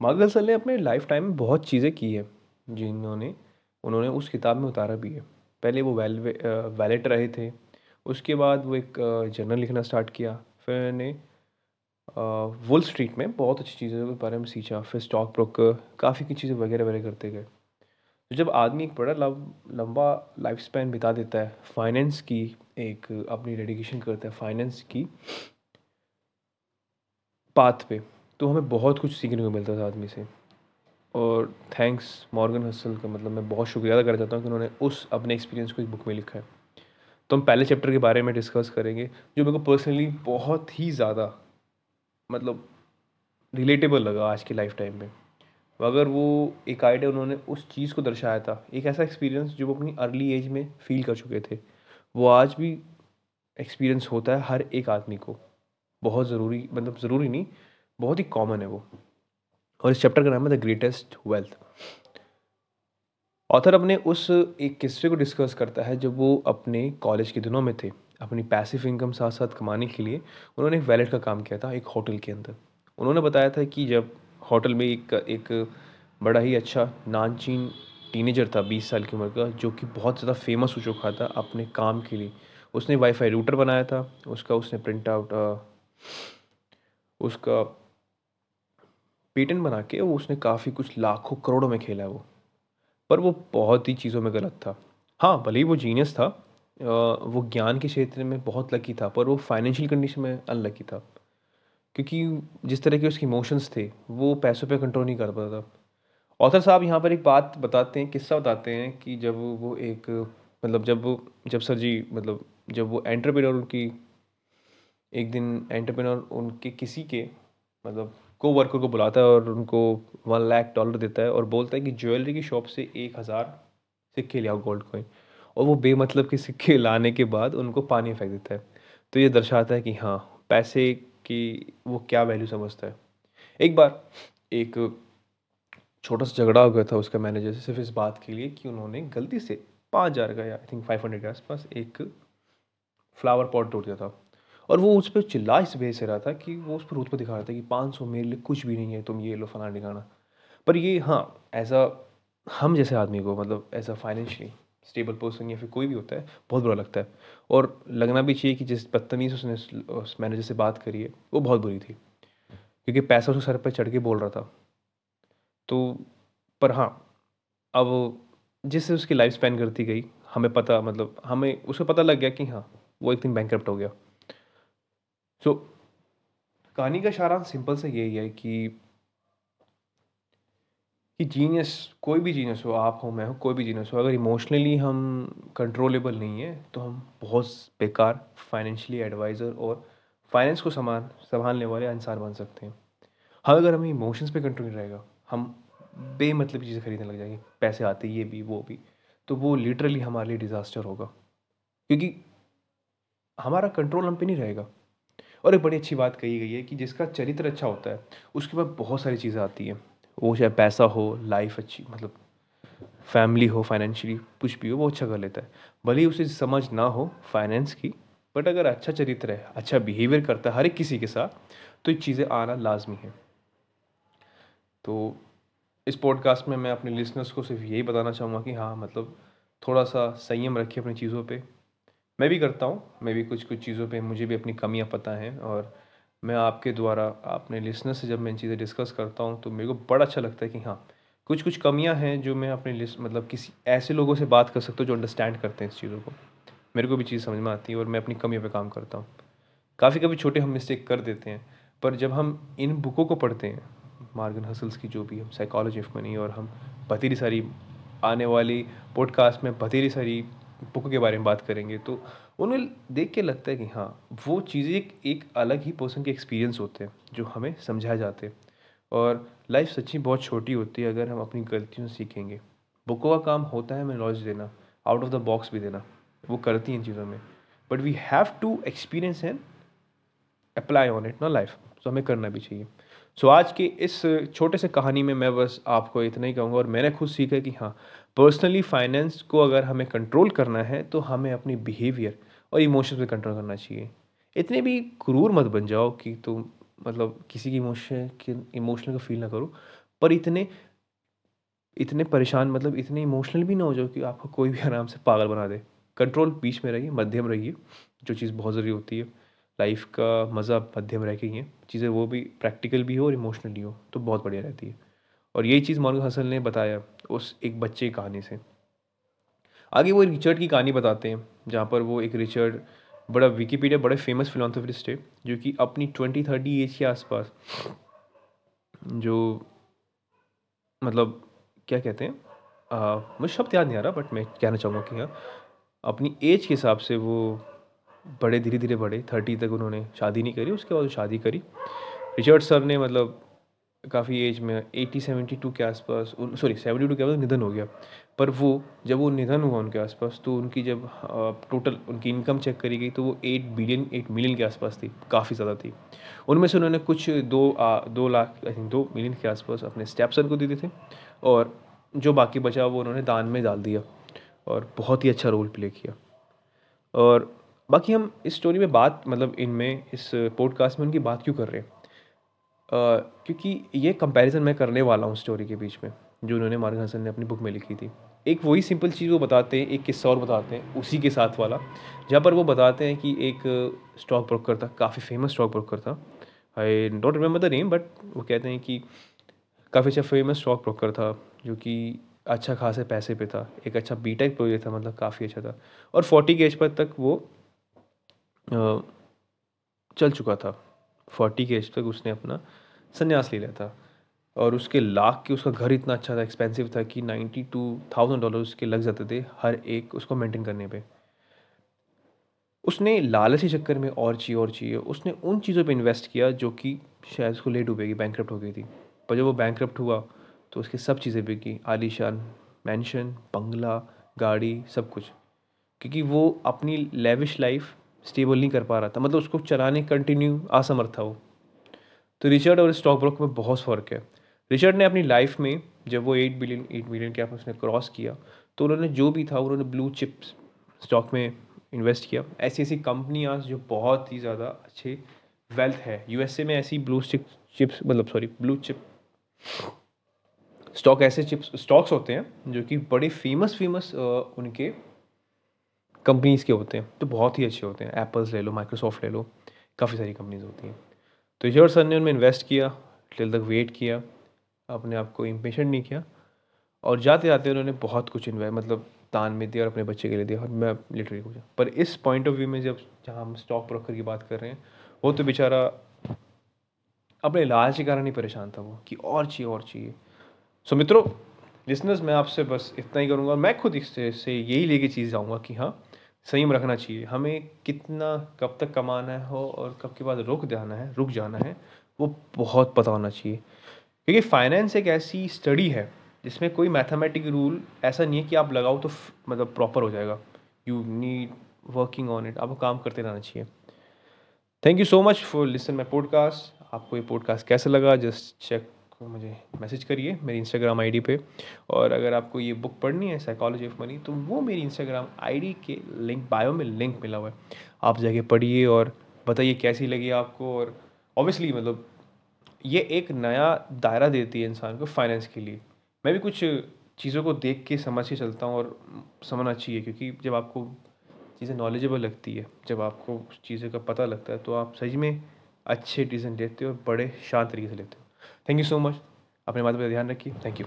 Mark गसल ने अपने लाइफ टाइम में बहुत चीज़ें की है, जिन्होंने, उन्होंने उस किताब में उतारा भी है। पहले वो वेल वैलेट रहे थे, उसके बाद वो एक जर्नल लिखना स्टार्ट किया, फिर उन्हें वुल स्ट्रीट में बहुत अच्छी चीज़ों के बारे में सींचा फिर स्टॉक ब्रोकर काफ़ी की चीज़ें वगैरह वगैरह करते गए। तो जब आदमी एक बड़ा लंबा लाइफ स्पैन बिता देता है फाइनेंस की एक अपनी डेडिकेशन करता है फाइनेंस की पाथ पे तो हमें बहुत कुछ सीखने को मिलता था आदमी से। और थैंक्स मॉर्गन हसल का मतलब मैं बहुत शुक्रिया अदा करना चाहता हूँ कि उन्होंने उस अपने एक्सपीरियंस को एक बुक में लिखा है। तो हम पहले चैप्टर के बारे में डिस्कस करेंगे, जो मेरे को पर्सनली बहुत ही ज़्यादा मतलब रिलेटेबल लगा आज की लाइफ टाइम में। अगर वो एक आइडिया उन्होंने उस चीज़ को दर्शाया था, एक ऐसा एक्सपीरियंस जो वो अपनी अर्ली एज में फील कर चुके थे, वो आज भी एक्सपीरियंस होता है हर एक आदमी को। बहुत ज़रूरी मतलब ज़रूरी नहीं बहुत ही कॉमन है वो। और इस चैप्टर का नाम है द ग्रेटेस्ट वेल्थ ऑथर अपने उस एक किस्से को डिस्कस करता है, जब वो अपने कॉलेज के दिनों में थे, अपनी पैसिव इनकम साथ साथ कमाने के लिए, उन्होंने एक वैलेट का काम किया था, एक होटल के अंदर। उन्होंने बताया था कि जब होटल में एक एक बड़ा ही अच्छा नानचीन टीनेजर था, बीस साल की उम्र का, जो कि बहुत ज़्यादा फ़ेमस हो चुका था अपने काम के लिए, उसने वाईफाई रूटर बनाया था, उसका उसने प्रिंट आउट उसका पेटेंट बना के वो उसने काफ़ी कुछ लाखों करोड़ों में खेला है वो। पर वो बहुत ही चीज़ों में गलत था। हाँ भले ही वो जीनियस था वो ज्ञान के क्षेत्र में बहुत लकी था, पर वो फाइनेंशियल कंडीशन में अनलकी था। क्योंकि जिस तरह के उसके इमोशंस थे, वो पैसों पे कंट्रोल नहीं कर पाता था। ऑथर साहब यहाँ पर एक बात बताते हैं, किस्सा बताते हैं कि जब वो एक मतलब जब जब सर जी मतलब जब वो एंटरप्रेन्योर उनकी, एक दिन एंटरप्रेन्योर उनके किसी के मतलब को वर्कर को बुलाता है और उनको वन लाख डॉलर देता है और बोलता है कि ज्वेलरी की शॉप से एक हज़ार सिक्के ले आओ गोल्ड कॉइन और वो बेमतलब के सिक्के लाने के बाद उनको पानी फेंक देता है। तो ये दर्शाता है कि हाँ पैसे की वो क्या वैल्यू समझता है। एक बार एक छोटा सा झगड़ा हो गया था उसका मैनेजर से, सिर्फ़ इस बात के लिए कि उन्होंने गलती से पाँच हज़ार का या आई थिंक फाइव हंड्रेड के आसपास एक फ्लावर पॉट टूट गया था। और वो उस पर चिल्ला इस वजह से रहा था कि वो उस पर रूट पर दिखा रहा था कि पाँच सौ मेरे लिए कुछ भी नहीं है, तुम ये लो, फलाना ठिकाना। पर ये हाँ एज ऐसा हम जैसे आदमी को मतलब ऐसा फाइनेंशियली स्टेबल पर्सन या फिर कोई भी होता है, बहुत बुरा लगता है। और लगना भी चाहिए कि जिस बदतमीज़ उसने उस मैनेजर से बात करी है, वो बहुत बुरी थी। क्योंकि पैसा उसके सर पर चढ़ के बोल रहा था। तो पर हाँ अब जिससे उसकी लाइफ स्पेंड करती गई, हमें पता मतलब हमें, उसे पता लग गया कि हाँ वो एक दिन बैंक हो गया। सो कहानी का सारा सिंपल से यही है कि कि जीनियस कोई भी जीनियस हो, आप हो, मैं हो, कोई भी जीनियस हो, अगर इमोशनली हम कंट्रोलेबल नहीं है तो हम बहुत बेकार फाइनेंशियली एडवाइज़र और फाइनेंस को समान संभालने वाले इंसान बन सकते हैं। हाँ अगर हमें इमोशंस पे कंट्रोल रहेगा, हम बेमतलब चीज़ें खरीदने लग जाएँगे, पैसे आते ये भी, वो भी तो वो लिटरली हमारे लिए डिज़ास्टर होगा। क्योंकि हमारा कंट्रोल हम पे नहीं रहेगा। और एक बड़ी अच्छी बात कही गई है कि जिसका चरित्र अच्छा होता है, उसके बाद बहुत सारी चीज़ें आती हैं। वो चाहे पैसा हो लाइफ अच्छी मतलब फैमिली हो फाइनेंशियली कुछ भी हो, वो अच्छा कर लेता है। भले ही उसे समझ ना हो फाइनेंस की बट अगर अच्छा चरित्र है अच्छा बिहेवियर करता है हर एक किसी के साथ तो ये चीज़ें आना लाजमी है। तो इस पॉडकास्ट में मैं अपने लिसनर्स को सिर्फ़ यही बताना चाहूँगा कि हाँ मतलब थोड़ा सा संयम रखिए अपनी चीज़ों पे। मैं भी करता हूँ, मैं भी कुछ कुछ चीज़ों पे मुझे भी अपनी कमियाँ पता हैं और मैं आपके द्वारा, अपने लिसनर से जब मैं इन चीज़ें डिस्कस करता हूँ तो मेरे को बड़ा अच्छा लगता है कि हाँ कुछ कुछ कमियाँ हैं जो मैं अपने लिस्ट मतलब किसी ऐसे लोगों से बात कर सकता हूँ जो अंडरस्टैंड करते हैं इस चीज़ों को। मेरे को भी चीज़ समझ में आती है और मैं अपनी कमियों पर काम करता हूँ। काफ़ी कभी छोटे हम मिस्टेक कर देते हैं, पर जब हम इन बुकों को पढ़ते हैं मार्गन हसल्स की जो भी हम साइकोलॉजी ऑफ़ मनी और हम बतेरी सारी आने वाली पॉडकास्ट में बतेरी सारी बुक के बारे में बात करेंगे तो उन्हें देख के लगता है कि हाँ वो चीज़ें एक, एक अलग ही पर्सन के एक्सपीरियंस होते हैं जो हमें समझाए जाते हैं। और लाइफ सच्ची बहुत छोटी होती है अगर हम अपनी गलतियों से सीखेंगे। बुकों का काम होता है हमें नॉलेज देना आउट ऑफ़ द बॉक्स भी देना वो करती हैं इन चीज़ों में। But we have to experience and apply on it ना लाइफ तो हमें करना भी चाहिए। सो so, आज के इस छोटे से कहानी में मैं बस आपको इतना ही कहूँगा और मैंने खुद सीखा कि हाँ पर्सनली फाइनेंस को अगर हमें कंट्रोल करना है तो हमें अपनी बिहेवियर और इमोशंस पे कंट्रोल करना चाहिए। इतने भी क्रूर मत बन जाओ कि तुम मतलब किसी की इमोशन की इमोशनल को फील ना करो। पर इतने इतने परेशान मतलब इतने इमोशनल भी ना हो जाओ कि आपको कोई भी आराम से पागल बना दे। कंट्रोल बीच में रहिए, मध्यम रहिए। जो चीज़ बहुत ज़रूरी होती है। लाइफ का मज़ा मध्यम रह के ही है। चीज़ें वो भी प्रैक्टिकल भी हो और इमोशनली हो तो बहुत बढ़िया रहती है। और यही चीज़ मोहम्मद हसन ने बताया उस एक बच्चे की कहानी से। आगे वो रिचर्ड की कहानी बताते हैं, जहाँ पर वो एक रिचर्ड, बड़ा विकीपीडिया, बड़े फ़ेमस फिलोसफिस्ट है, जो कि अपनी ट्वेंटी, थर्टी एज के आसपास जो मतलब क्या कहते हैं मुझे शब्द याद नहीं आ रहा बट मैं कहना चाहूँगा कि हाँ अपनी एज के हिसाब से वो बड़े धीरे धीरे बड़े, थर्टी तक उन्होंने शादी नहीं करी, उसके बाद शादी करी। रिचर्ड सर ने मतलब काफ़ी एज में एटी सेवेंटी टू के आसपास सॉरी सेवेंटी टू के आसपास निधन हो गया। पर वो जब वो निधन हुआ उनके आसपास तो उनकी जब टोटल उनकी इनकम चेक करी गई तो वो एट बिलियन एट मिलियन के आसपास थी काफ़ी ज़्यादा थी। उनमें से उन्होंने कुछ दो आ, दो लाख आई थिंक दो मिलियन के आसपास अपने स्टेप को दे दिए थे और जो बाकी बचा वो उन्होंने दान में डाल दिया और बहुत ही अच्छा रोल प्ले किया। और बाकी हम इस स्टोरी में बात मतलब इनमें इस पॉडकास्ट में उनकी बात क्यों कर रहे हैं? क्योंकि ये कंपैरिजन मैं करने वाला हूँ स्टोरी के बीच में, जो उन्होंने मार्ग हसन ने अपनी बुक में लिखी थी। एक वही सिंपल चीज़ वो बताते हैं, एक किस्सा और बताते हैं, उसी के साथ वाला, जहाँ पर वो बताते हैं कि एक स्टॉक ब्रोकर था, काफ़ी फ़ेमस स्टॉक ब्रोकर था। I don't remember the name but वो कहते हैं कि काफ़ी अच्छा फ़ेमस स्टॉक ब्रोकर था, जो कि अच्छा खासे पैसे पे था, एक अच्छा बी टेक प्रोजेक्ट था मतलब काफ़ी अच्छा था। और फोर्टी के एज पर तक वो चल चुका था। फोर्टी के एज तक उसने अपना संन्यास ले लिया था। और उसके लाख के उसका घर इतना अच्छा था एक्सपेंसिव था कि नाइन्टी टू थाउज़ेंड डॉलर उसके लग जाते थे हर एक उसको मेंटेन करने पे। उसने लालची चक्कर में और चाहिए और चाहिए। उसने उन चीज़ों पे इन्वेस्ट किया जो कि शायद उसको लेट डूबेगी बैंक हो गई थी। पर जब वो बैंक हुआ तो उसकी सब चीज़ें बिकी आलीशान मैंशन बंगला गाड़ी, सब कुछ। क्योंकि वो अपनी लेविश लाइफ स्टेबल नहीं कर पा रहा था। मतलब उसको चलाने कंटिन्यू असमर्थ था वो। तो रिचर्ड और स्टॉक ब्रोक में बहुत फ़र्क है। रिचर्ड ने अपनी लाइफ में जब वो एट बिलियन एट बिलियन के उसने क्रॉस किया तो उन्होंने जो भी था, उन्होंने ब्लू चिप्स स्टॉक में इन्वेस्ट किया। ऐसी ऐसी कंपनियाँ जो बहुत ही ज़्यादा अच्छे वेल्थ है। यूएसए में ऐसी ब्लू चिप चिप्स मतलब सॉरी ब्लू चिप स्टॉक ऐसे चिप्स स्टॉक्स होते हैं जो कि बड़े फ़ेमस फ़ेमस उनके कंपनीज़ के होते हैं तो बहुत ही अच्छे होते हैं। एप्पल्स ले लो माइक्रोसॉफ्ट ले लो, काफ़ी सारी कंपनीज़ होती हैं। तो रिचर्ड सर ने उनमें इन्वेस्ट किया टिल तक वेट किया, अपने आप को इम्पेशेंट नहीं किया। और जाते जाते उन्होंने बहुत कुछ इन्वेस्ट मतलब दान में दिया और अपने बच्चे के लिए दिया, और मैं लिटरली हो पर इस पॉइंट ऑफ़ व्यू में जब, जहाँ हम स्टॉक ब्रोकर की बात कर रहे हैं, वो तो बेचारा अपने इलाज के कारण ही परेशान था वो, कि और चाहिए और चाहिए। सो मित्रों लिसनर्स मैं आपसे बस इतना ही करूँगा मैं खुद इससे यही लेके चीज़ जाऊँगा कि हाँ संयम रखना चाहिए। हमें कितना, कब तक कमाना हो और कब के बाद रुक जाना है, रुक जाना है, वो बहुत पता होना चाहिए। क्योंकि फाइनेंस एक ऐसी स्टडी है, जिसमें कोई मैथमेटिक रूल ऐसा नहीं है कि आप लगाओ तो मतलब प्रॉपर हो जाएगा। You need working on it आपको काम करते रहना चाहिए। Thank you so much for listen my podcast आपको ये पॉडकास्ट कैसा लगा? जस्ट चेक मुझे मैसेज करिए मेरी इंस्टाग्राम आईडी पे। और अगर आपको ये बुक पढ़नी है साइकोलॉजी ऑफ़ मनी तो वो मेरी इंस्टाग्राम आईडी के लिंक बायो में लिंक मिला हुआ है। आप जाके पढ़िए और बताइए कैसी लगी आपको और ऑब्वियसली मतलब ये एक नया दायरा देती है इंसान को फाइनेंस के लिए। मैं भी कुछ चीज़ों को देख के समझ के चलता हूँ और समझना चाहिए क्योंकि जब आपको चीज़ें नॉलेजेबल लगती है, जब आपको चीज़ों का पता लगता है तो आप सही में अच्छे डिसीज़न लेते हो और बड़े शांत तरीके से लेते हो। थैंक यू सो मच अपने बात पर ध्यान रखिए. Thank you